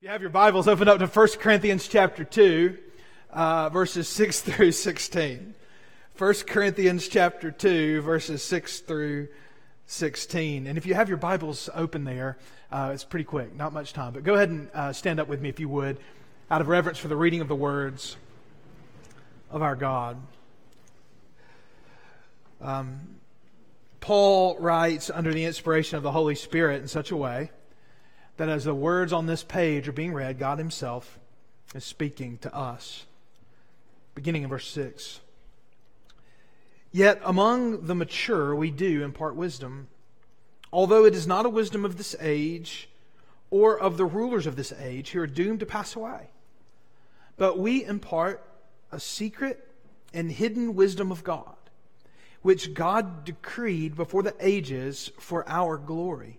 you have your Bibles, open up to 1 Corinthians chapter 2, uh, verses 6 through 16. 1 Corinthians chapter 2, verses 6 through 16. And if you have your Bibles open there, uh, it's pretty quick, not much time. But go ahead and uh, stand up with me if you would, out of reverence for the reading of the words of our God. Um, Paul writes under the inspiration of the Holy Spirit in such a way that as the words on this page are being read, God Himself is speaking to us. Beginning in verse 6. Yet among the mature we do impart wisdom, although it is not a wisdom of this age or of the rulers of this age who are doomed to pass away. But we impart a secret and hidden wisdom of God, which God decreed before the ages for our glory.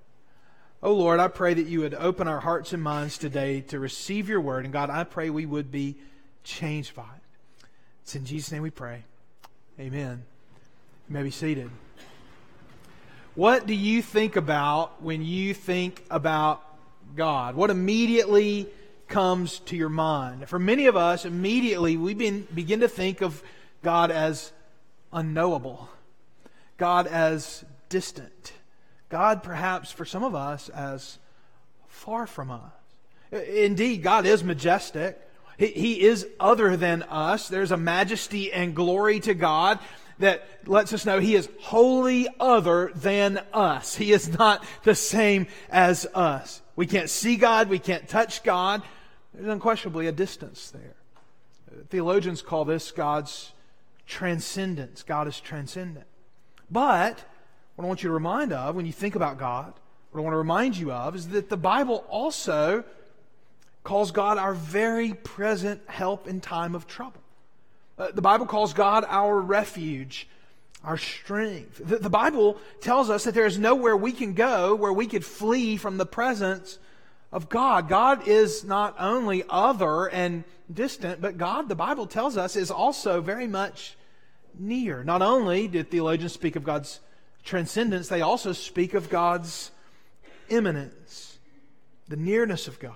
Oh Lord, I pray that you would open our hearts and minds today to receive your word. And God, I pray we would be changed by it. It's in Jesus' name we pray. Amen. You may be seated. What do you think about when you think about God? What immediately comes to your mind? For many of us, immediately we begin to think of God as unknowable, God as distant God, perhaps for some of us, as far from us. Indeed, God is majestic. He is other than us. There's a majesty and glory to God that lets us know He is wholly other than us. He is not the same as us. We can't see God. We can't touch God. There's unquestionably a distance there. Theologians call this God's transcendence. God is transcendent. But what I want you to remind of when you think about God, what I want to remind you of is that the Bible also calls God our very present help in time of trouble. Uh, the Bible calls God our refuge, our strength. The, the Bible tells us that there is nowhere we can go where we could flee from the presence of God. God is not only other and distant, but God, the Bible tells us, is also very much near. Not only did theologians speak of God's transcendence, they also speak of God's immanence, the nearness of God.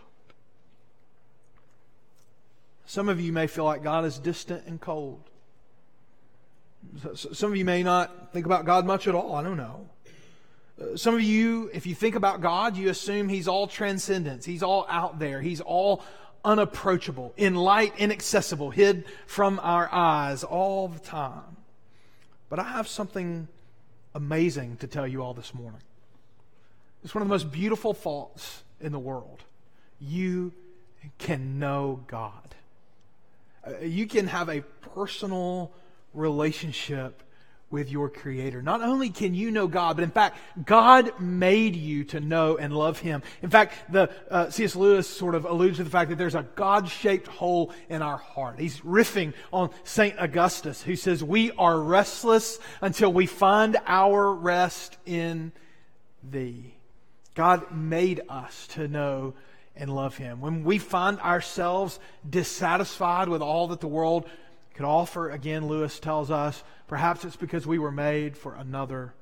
Some of you may feel like God is distant and cold. Some of you may not think about God much at all. I don't know. Uh, some of you, if you think about God, you assume He's all transcendence. He's all out there. He's all unapproachable, in light, inaccessible, hid from our eyes all the time. But I have something amazing to tell you all this morning. It's one of the most beautiful thoughts in the world. You can know God. Uh, you can have a personal relationship with your Creator. Not only can you know God, but in fact, God made you to know and love Him. In fact, the uh, C.S. Lewis sort of alludes to the fact that there's a God-shaped hole in our heart. He's riffing on Saint Augustus, who says, "We are restless until we find our rest in Thee." God made us to know and love Him. When we find ourselves dissatisfied with all that the world could offer, again, Lewis tells us, perhaps it's because we were made for another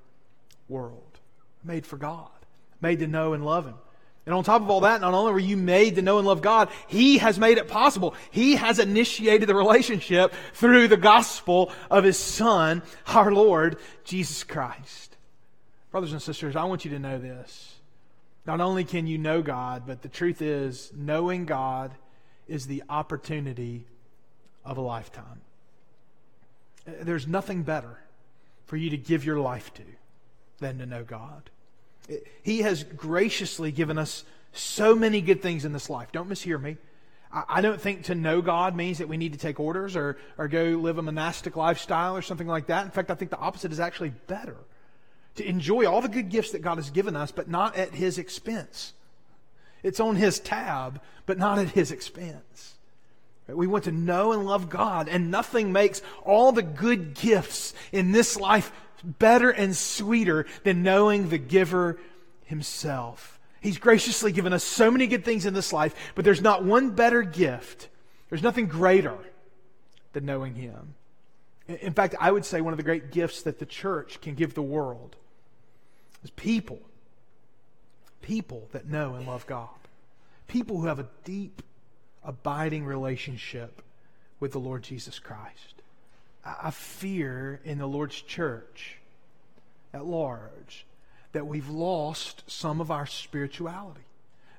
world, made for God, made to know and love Him. And on top of all that, not only were you made to know and love God, He has made it possible. He has initiated the relationship through the gospel of His Son, our Lord, Jesus Christ. Brothers and sisters, I want you to know this. Not only can you know God, but the truth is, knowing God is the opportunity of a lifetime. There's nothing better for you to give your life to than to know God. He has graciously given us so many good things in this life. Don't mishear me. I don't think to know God means that we need to take orders or, or go live a monastic lifestyle or something like that. In fact, I think the opposite is actually better. To enjoy all the good gifts that God has given us, but not at His expense. It's on His tab, but not at His expense. We want to know and love God, and nothing makes all the good gifts in this life better and sweeter than knowing the giver himself. He's graciously given us so many good things in this life, but there's not one better gift. There's nothing greater than knowing him. In fact, I would say one of the great gifts that the church can give the world is people. People that know and love God. People who have a deep, abiding relationship with the Lord Jesus Christ. I fear in the Lord's church at large that we've lost some of our spirituality,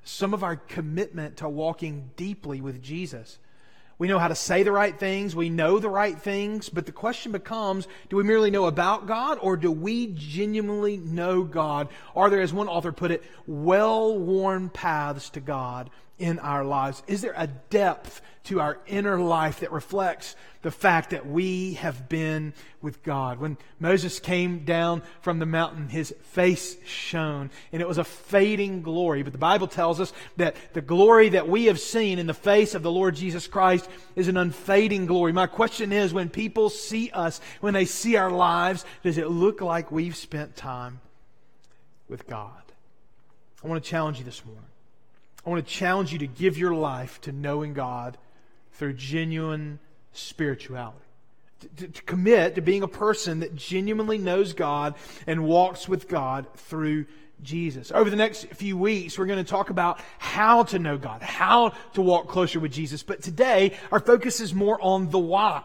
some of our commitment to walking deeply with Jesus. We know how to say the right things, we know the right things, but the question becomes do we merely know about God or do we genuinely know God? Are there, as one author put it, well worn paths to God in our lives? Is there a depth to our inner life that reflects the fact that we have been with God? When Moses came down from the mountain, his face shone, and it was a fading glory. But the Bible tells us that the glory that we have seen in the face of the Lord Jesus Christ is an unfading glory. My question is when people see us, when they see our lives, does it look like we've spent time with God? I want to challenge you this morning. I want to challenge you to give your life to knowing God through genuine spirituality. To, to, commit to being a person that genuinely knows God and walks with God through Jesus. Over the next few weeks, we're going to talk about how to know God, how to walk closer with Jesus. But today, our focus is more on the why.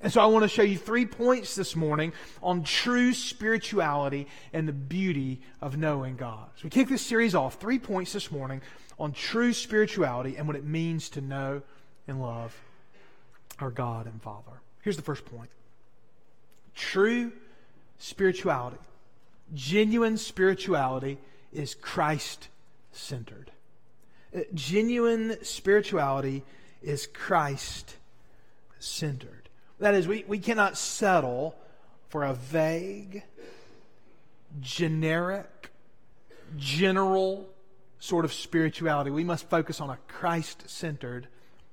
And so I want to show you three points this morning on true spirituality and the beauty of knowing God. So we kick this series off, three points this morning on true spirituality and what it means to know and love our God and Father. Here's the first point true spirituality, genuine spirituality, is Christ centered. Uh, genuine spirituality is Christ centered. That is, we, we cannot settle for a vague, generic, general sort of spirituality. We must focus on a Christ centered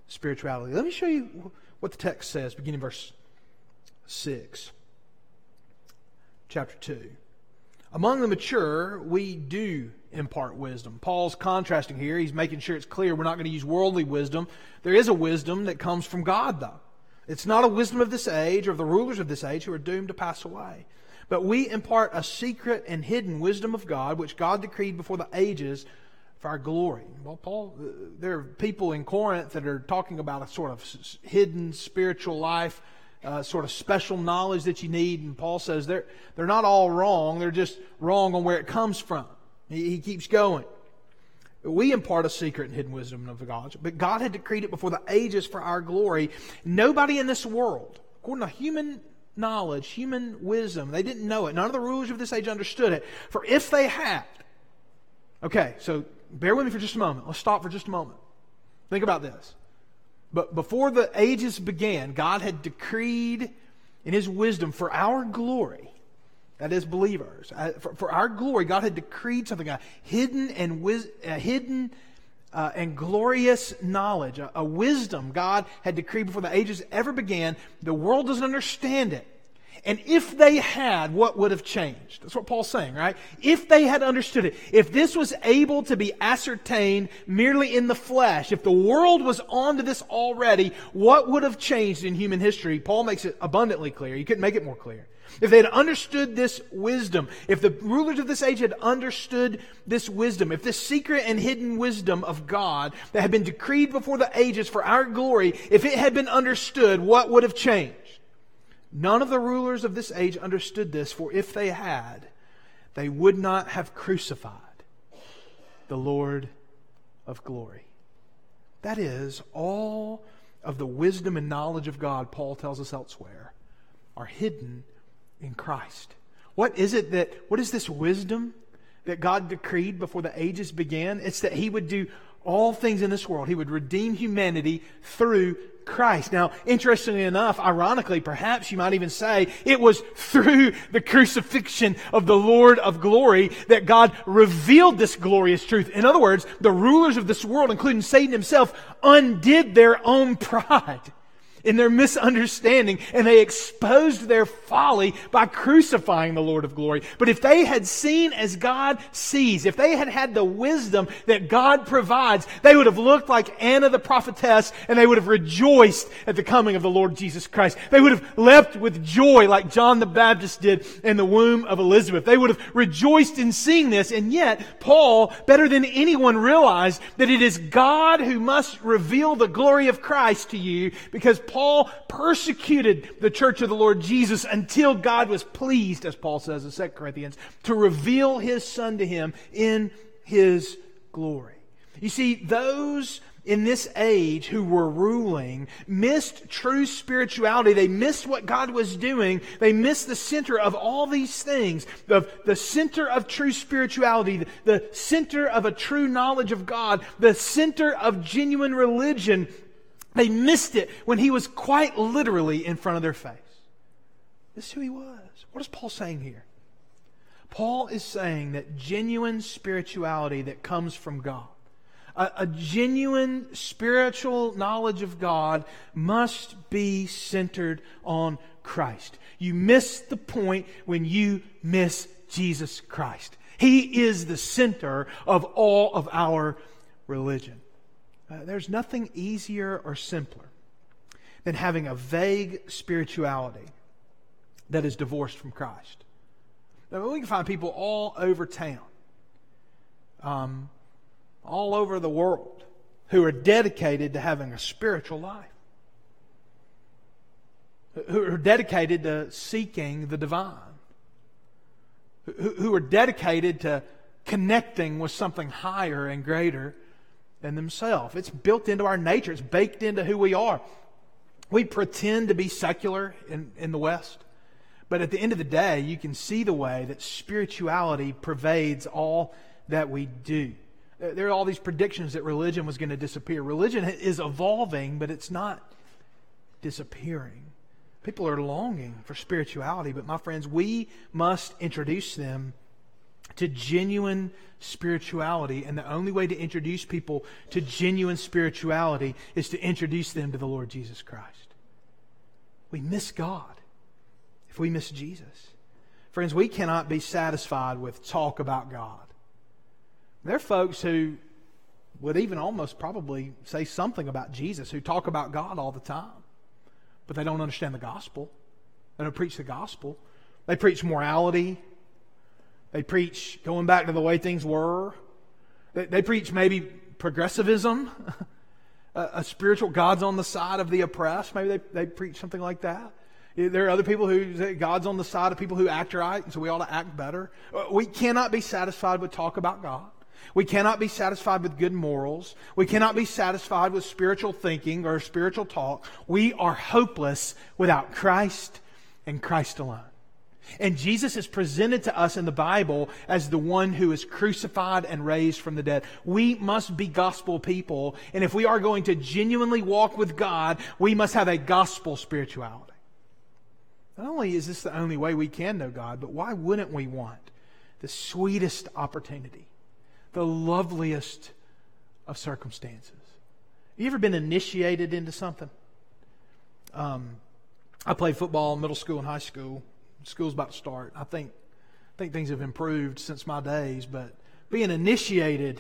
spirituality. Let me show you what the text says, beginning verse 6, chapter 2. Among the mature, we do impart wisdom. Paul's contrasting here. He's making sure it's clear we're not going to use worldly wisdom. There is a wisdom that comes from God, though. It's not a wisdom of this age or of the rulers of this age who are doomed to pass away. But we impart a secret and hidden wisdom of God, which God decreed before the ages for our glory. Well, Paul, there are people in Corinth that are talking about a sort of hidden spiritual life, uh, sort of special knowledge that you need. And Paul says they're, they're not all wrong, they're just wrong on where it comes from. He, he keeps going. We impart a secret and hidden wisdom of the God, but God had decreed it before the ages for our glory. Nobody in this world, according to human knowledge, human wisdom, they didn't know it. None of the rulers of this age understood it. For if they had, okay, so bear with me for just a moment. Let's stop for just a moment. Think about this. But before the ages began, God had decreed in His wisdom for our glory, that is, believers, uh, for, for our glory, God had decreed something, a hidden and a hidden uh, and glorious knowledge, a, a wisdom God had decreed before the ages ever began. The world doesn't understand it. And if they had, what would have changed? That's what Paul's saying, right? If they had understood it, if this was able to be ascertained merely in the flesh, if the world was onto this already, what would have changed in human history? Paul makes it abundantly clear. You couldn't make it more clear. If they had understood this wisdom, if the rulers of this age had understood this wisdom, if this secret and hidden wisdom of God that had been decreed before the ages for our glory, if it had been understood, what would have changed? None of the rulers of this age understood this, for if they had, they would not have crucified the Lord of glory. That is, all of the wisdom and knowledge of God, Paul tells us elsewhere, are hidden in Christ. What is it that, what is this wisdom that God decreed before the ages began? It's that He would do all things in this world. He would redeem humanity through Christ. Now, interestingly enough, ironically, perhaps you might even say it was through the crucifixion of the Lord of glory that God revealed this glorious truth. In other words, the rulers of this world, including Satan himself, undid their own pride in their misunderstanding and they exposed their folly by crucifying the Lord of glory. But if they had seen as God sees, if they had had the wisdom that God provides, they would have looked like Anna the prophetess and they would have rejoiced at the coming of the Lord Jesus Christ. They would have leapt with joy like John the Baptist did in the womb of Elizabeth. They would have rejoiced in seeing this and yet Paul, better than anyone, realized that it is God who must reveal the glory of Christ to you because Paul persecuted the church of the Lord Jesus until God was pleased, as Paul says in 2 Corinthians, to reveal his son to him in his glory. You see, those in this age who were ruling missed true spirituality. They missed what God was doing. They missed the center of all these things. The, the center of true spirituality, the, the center of a true knowledge of God, the center of genuine religion they missed it when he was quite literally in front of their face. This is who he was. What is Paul saying here? Paul is saying that genuine spirituality that comes from God, a, a, genuine spiritual knowledge of God must be centered on Christ. You miss the point when you miss Jesus Christ. He is the center of all of our religion. Uh, there's nothing easier or simpler than having a vague spirituality that is divorced from Christ. Now, we can find people all over town, um, all over the world, who are dedicated to having a spiritual life, who are dedicated to seeking the divine, who, who are dedicated to connecting with something higher and greater than themselves. It's built into our nature, it's baked into who we are. We pretend to be secular in, in the West, but at the end of the day, you can see the way that spirituality pervades all that we do. There are all these predictions that religion was going to disappear. Religion is evolving, but it's not disappearing. People are longing for spirituality, but my friends, we must introduce them to genuine spirituality. And the only way to introduce people to genuine spirituality is to introduce them to the Lord Jesus Christ. We miss God if we miss Jesus. Friends, we cannot be satisfied with talk about God. There are folks who would even almost probably say something about Jesus, who talk about God all the time, but they don't understand the gospel. They don't preach the gospel. They preach morality, they preach going back to the way things were. They, they preach maybe progressivism, a, a, spiritual God's on the side of the oppressed. Maybe they, they preach something like that. There are other people who say God's on the side of people who act right, and so we ought to act better. Uh, we cannot be satisfied with talk about God. We cannot be satisfied with good morals. We cannot be satisfied with spiritual thinking or spiritual talk. We are hopeless without Christ and Christ alone. And Jesus is presented to us in the Bible as the one who is crucified and raised from the dead. We must be gospel people. And if we are going to genuinely walk with God, we must have a gospel spirituality. Not only is this the only way we can know God, but why wouldn't we want the sweetest opportunity, the loveliest of circumstances? Have you ever been initiated into something? Um, I played football in middle school and high school. School's about to start. I think, I think things have improved since my days, but being initiated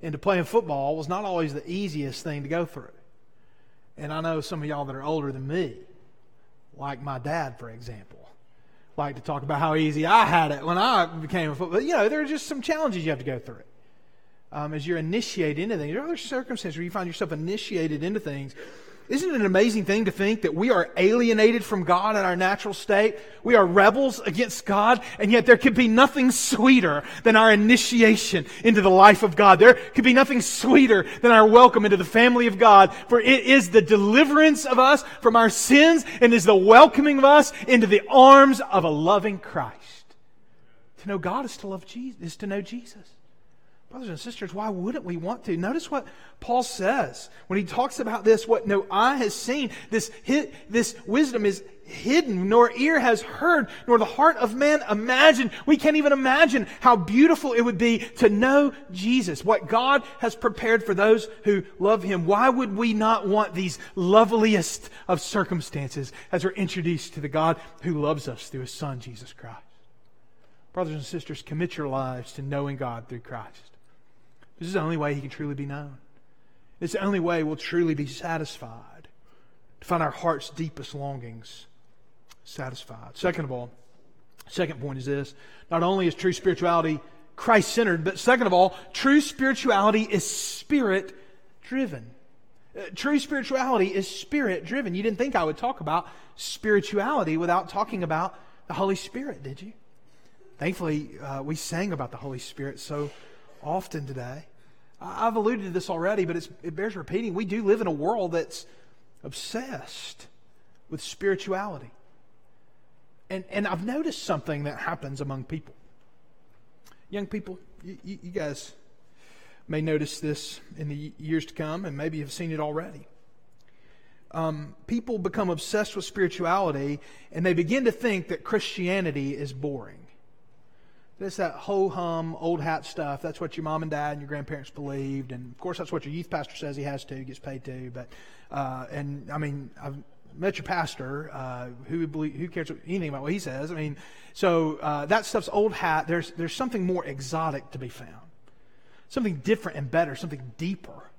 into playing football was not always the easiest thing to go through. And I know some of y'all that are older than me, like my dad, for example, like to talk about how easy I had it when I became a football. You know, there are just some challenges you have to go through. Um, as you're initiated into things, there are other circumstances where you find yourself initiated into things isn't it an amazing thing to think that we are alienated from God in our natural state? We are rebels against God, and yet there could be nothing sweeter than our initiation into the life of God. There could be nothing sweeter than our welcome into the family of God, for it is the deliverance of us from our sins and is the welcoming of us into the arms of a loving Christ. To know God is to love Jesus, is to know Jesus. Brothers and sisters, why wouldn't we want to? Notice what Paul says when he talks about this what no eye has seen, this, this wisdom is hidden, nor ear has heard, nor the heart of man imagined. We can't even imagine how beautiful it would be to know Jesus, what God has prepared for those who love him. Why would we not want these loveliest of circumstances as we're introduced to the God who loves us through his Son, Jesus Christ? Brothers and sisters, commit your lives to knowing God through Christ. This is the only way he can truly be known. It's the only way we'll truly be satisfied, to find our heart's deepest longings satisfied. Second of all, second point is this not only is true spirituality Christ centered, but second of all, true spirituality is spirit driven. Uh, true spirituality is spirit driven. You didn't think I would talk about spirituality without talking about the Holy Spirit, did you? Thankfully, uh, we sang about the Holy Spirit so often today. I've alluded to this already, but it bears repeating. We do live in a world that's obsessed with spirituality. And, and I've noticed something that happens among people. Young people, you, you guys may notice this in the years to come, and maybe have seen it already. Um, people become obsessed with spirituality, and they begin to think that Christianity is boring. It's that ho hum, old hat stuff. That's what your mom and dad and your grandparents believed. And of course, that's what your youth pastor says he has to, gets paid to. But, uh, and I mean, I've met your pastor, uh, who, who cares anything about what he says. I mean, so uh, that stuff's old hat. There's, there's something more exotic to be found, something different and better, something deeper,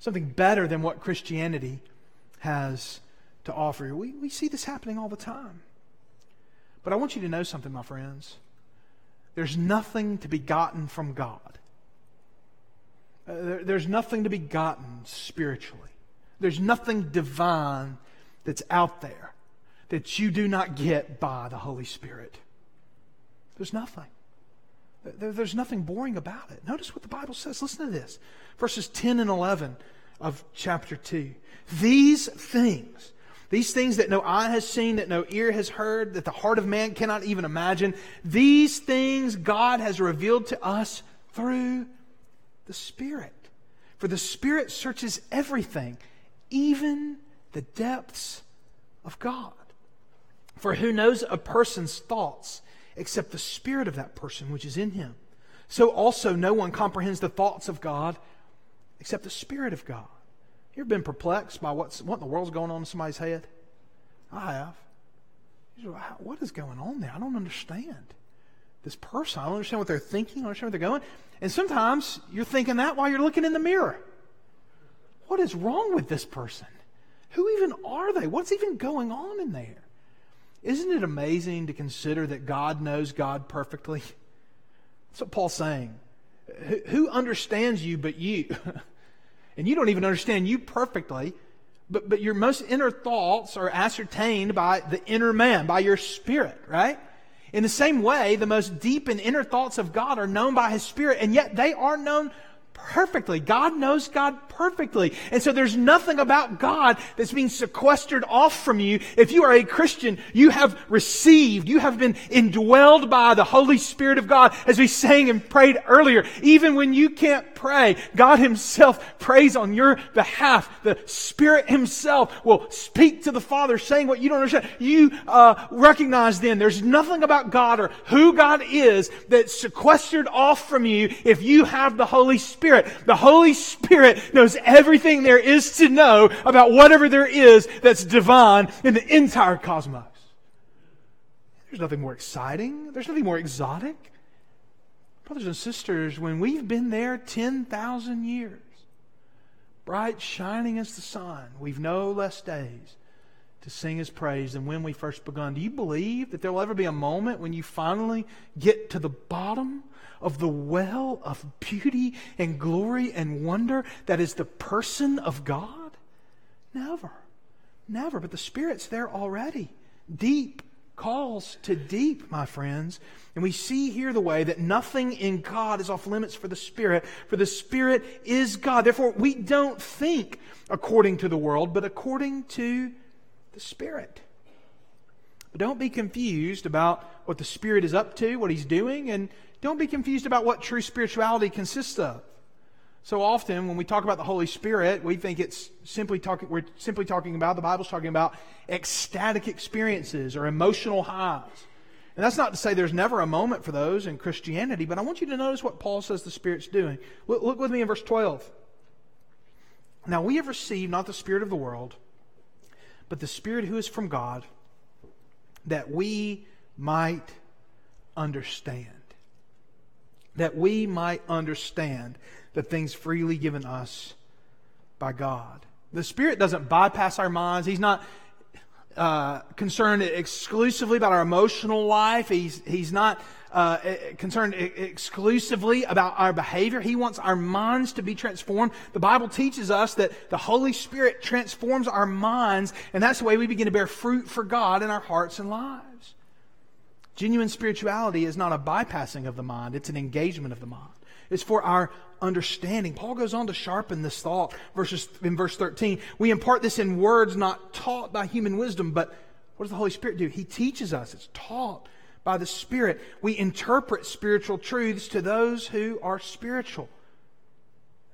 something better than what Christianity has to offer. We, we see this happening all the time. But I want you to know something, my friends. There's nothing to be gotten from God. Uh, there, there's nothing to be gotten spiritually. There's nothing divine that's out there that you do not get by the Holy Spirit. There's nothing. There, there's nothing boring about it. Notice what the Bible says. Listen to this verses 10 and 11 of chapter 2. These things these things that no eye has seen, that no ear has heard, that the heart of man cannot even imagine, these things God has revealed to us through the Spirit. For the Spirit searches everything, even the depths of God. For who knows a person's thoughts except the Spirit of that person which is in him? So also no one comprehends the thoughts of God except the Spirit of God. You ever been perplexed by what's, what in the world's going on in somebody's head? I have. You say, What is going on there? I don't understand this person. I don't understand what they're thinking. I don't understand where they're going. And sometimes you're thinking that while you're looking in the mirror. What is wrong with this person? Who even are they? What's even going on in there? Isn't it amazing to consider that God knows God perfectly? That's what Paul's saying. Who understands you but you? and you don't even understand you perfectly, but, but your most inner thoughts are ascertained by the inner man, by your spirit, right? In the same way, the most deep and inner thoughts of God are known by His Spirit, and yet they are known perfectly. God knows God perfectly. And so there's nothing about God that's being sequestered off from you. If you are a Christian, you have received, you have been indwelled by the Holy Spirit of God, as we sang and prayed earlier. Even when you can't pray, God Himself prays on your behalf. The Spirit Himself will speak to the Father saying what you don't understand. You uh, recognize then there's nothing about God or who God is that's sequestered off from you if you have the Holy Spirit Spirit. The Holy Spirit knows everything there is to know about whatever there is that's divine in the entire cosmos. There's nothing more exciting. There's nothing more exotic. Brothers and sisters, when we've been there 10,000 years, bright shining as the sun, we've no less days to sing his praise than when we first begun. Do you believe that there will ever be a moment when you finally get to the bottom of the well of beauty and glory and wonder that is the person of God? Never. Never. But the Spirit's there already. Deep calls to deep, my friends. And we see here the way that nothing in God is off limits for the Spirit, for the Spirit is God. Therefore, we don't think according to the world, but according to the Spirit. But don't be confused about what the Spirit is up to, what He's doing, and don't be confused about what true spirituality consists of. So often, when we talk about the Holy Spirit, we think it's simply talking, we're simply talking about, the Bible's talking about ecstatic experiences or emotional highs. And that's not to say there's never a moment for those in Christianity, but I want you to notice what Paul says the Spirit's doing. Look, look with me in verse 12. Now we have received not the Spirit of the world, but the Spirit who is from God, that we might understand. That we might understand the things freely given us by God. The Spirit doesn't bypass our minds. He's not uh, concerned exclusively about our emotional life. He's, he's not uh, concerned exclusively about our behavior. He wants our minds to be transformed. The Bible teaches us that the Holy Spirit transforms our minds, and that's the way we begin to bear fruit for God in our hearts and lives. Genuine spirituality is not a bypassing of the mind, it's an engagement of the mind. It's for our understanding. Paul goes on to sharpen this thought verses, in verse 13. We impart this in words not taught by human wisdom, but what does the Holy Spirit do? He teaches us. It's taught by the Spirit. We interpret spiritual truths to those who are spiritual.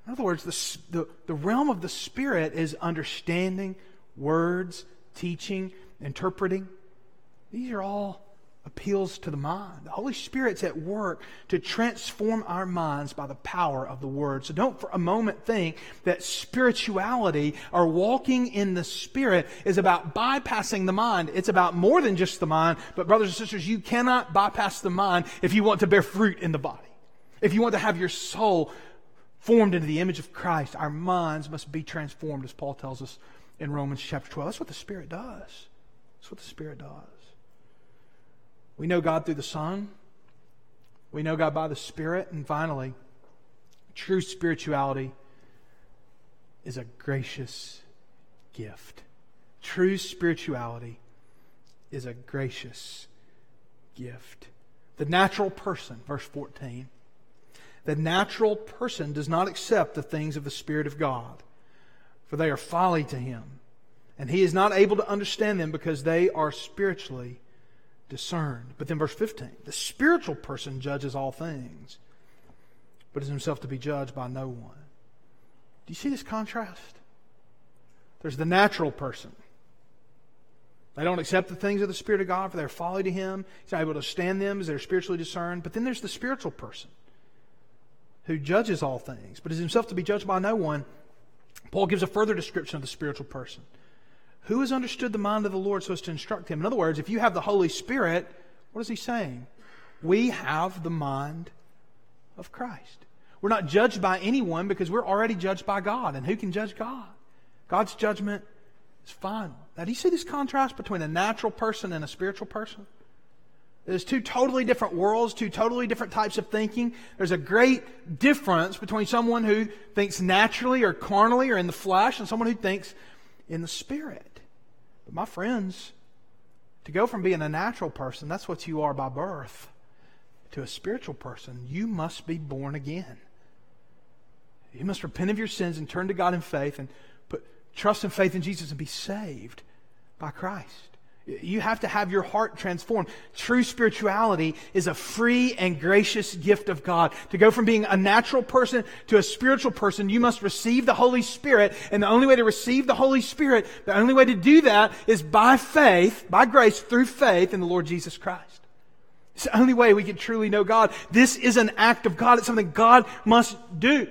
In other words, the, the, the realm of the Spirit is understanding, words, teaching, interpreting. These are all appeals to the mind. The Holy Spirit's at work to transform our minds by the power of the Word. So don't for a moment think that spirituality or walking in the Spirit is about bypassing the mind. It's about more than just the mind. But, brothers and sisters, you cannot bypass the mind if you want to bear fruit in the body. If you want to have your soul formed into the image of Christ, our minds must be transformed, as Paul tells us in Romans chapter 12. That's what the Spirit does. That's what the Spirit does. We know God through the Son. We know God by the Spirit. And finally, true spirituality is a gracious gift. True spirituality is a gracious gift. The natural person, verse 14, the natural person does not accept the things of the Spirit of God, for they are folly to him, and he is not able to understand them because they are spiritually discerned. But then, verse 15 the spiritual person judges all things, but is himself to be judged by no one. Do you see this contrast? There's the natural person. They don't accept the things of the Spirit of God, for they're folly to him. He's not able to stand them as they're spiritually discerned. But then there's the spiritual person who judges all things, but is himself to be judged by no one. Paul gives a further description of the spiritual person. Who has understood the mind of the Lord so as to instruct him? In other words, if you have the Holy Spirit, what is he saying? We have the mind of Christ. We're not judged by anyone because we're already judged by God. And who can judge God? God's judgment is final. Now, do you see this contrast between a natural person and a spiritual person? There's two totally different worlds, two totally different types of thinking. There's a great difference between someone who thinks naturally or carnally or in the flesh and someone who thinks in the spirit. But my friends, to go from being a natural person, that's what you are by birth, to a spiritual person, you must be born again. You must repent of your sins and turn to God in faith and put trust and faith in Jesus and be saved by Christ. You have to have your heart transformed. True spirituality is a free and gracious gift of God. To go from being a natural person to a spiritual person, you must receive the Holy Spirit. And the only way to receive the Holy Spirit, the only way to do that is by faith, by grace, through faith in the Lord Jesus Christ. It's the only way we can truly know God. This is an act of God. It's something God must do.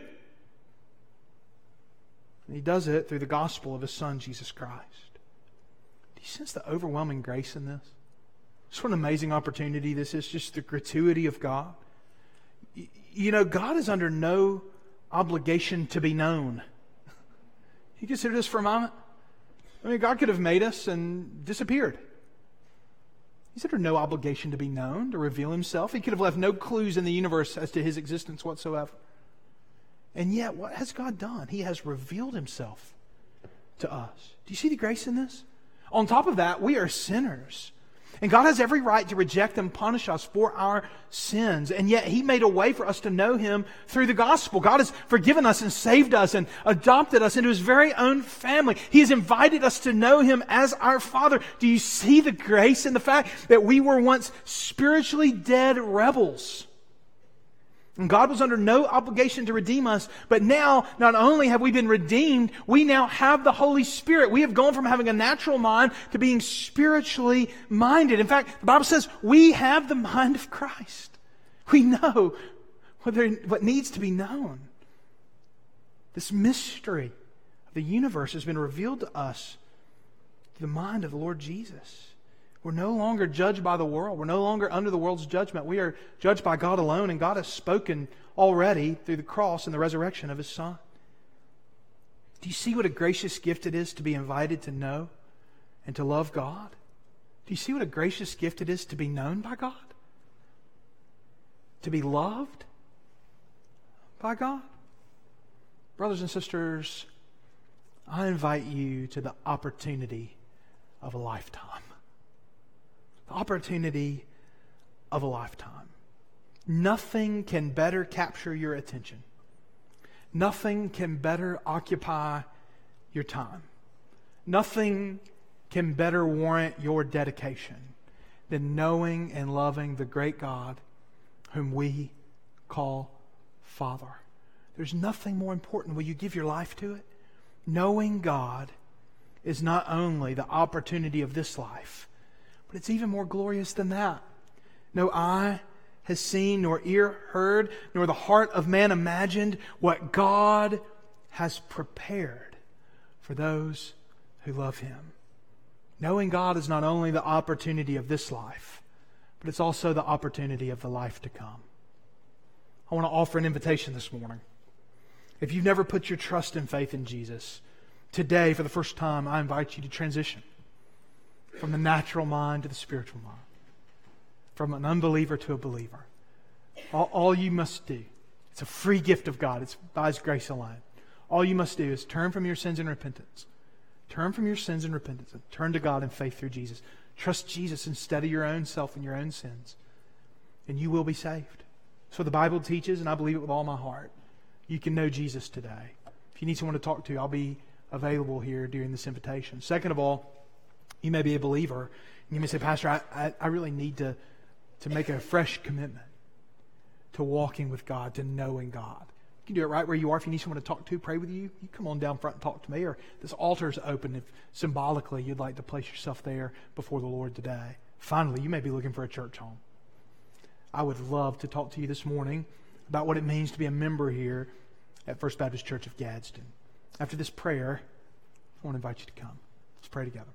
And he does it through the gospel of his son, Jesus Christ. You sense the overwhelming grace in this? Just what an amazing opportunity this is, just the gratuity of God. You know, God is under no obligation to be known. You consider this for a moment? I mean, God could have made us and disappeared. He's under no obligation to be known, to reveal himself. He could have left no clues in the universe as to his existence whatsoever. And yet, what has God done? He has revealed himself to us. Do you see the grace in this? On top of that, we are sinners. And God has every right to reject and punish us for our sins. And yet He made a way for us to know Him through the gospel. God has forgiven us and saved us and adopted us into His very own family. He has invited us to know Him as our Father. Do you see the grace in the fact that we were once spiritually dead rebels? And God was under no obligation to redeem us, but now not only have we been redeemed, we now have the Holy Spirit. We have gone from having a natural mind to being spiritually minded. In fact, the Bible says we have the mind of Christ. We know what, what needs to be known. This mystery of the universe has been revealed to us through the mind of the Lord Jesus. We're no longer judged by the world. We're no longer under the world's judgment. We are judged by God alone, and God has spoken already through the cross and the resurrection of His Son. Do you see what a gracious gift it is to be invited to know and to love God? Do you see what a gracious gift it is to be known by God? To be loved by God? Brothers and sisters, I invite you to the opportunity of a lifetime opportunity of a lifetime. Nothing can better capture your attention. Nothing can better occupy your time. Nothing can better warrant your dedication than knowing and loving the great God whom we call Father. There's nothing more important. Will you give your life to it? Knowing God is not only the opportunity of this life, but it's even more glorious than that. No eye has seen, nor ear heard, nor the heart of man imagined what God has prepared for those who love him. Knowing God is not only the opportunity of this life, but it's also the opportunity of the life to come. I want to offer an invitation this morning. If you've never put your trust and faith in Jesus, today, for the first time, I invite you to transition from the natural mind to the spiritual mind, from an unbeliever to a believer. All, all, you must do, it's a free gift of God, it's by His grace alone. All you must do is turn from your sins in repentance. Turn from your sins in repentance and turn to God in faith through Jesus. Trust Jesus instead of your own self and your own sins, and you will be saved. So the Bible teaches, and I believe it with all my heart. You can know Jesus today. If you need someone to talk to, I'll be available here during this invitation. Second of all, you may be a believer, and you may say, Pastor, I, I, I really need to, to make a fresh commitment to walking with God, to knowing God. You can do it right where you are. If you need someone to talk to, pray with you, you come on down front and talk to me. Or this altar is open if symbolically you'd like to place yourself there before the Lord today. Finally, you may be looking for a church home. I would love to talk to you this morning about what it means to be a member here at First Baptist Church of Gadsden. After this prayer, I want to invite you to come. Let's pray together.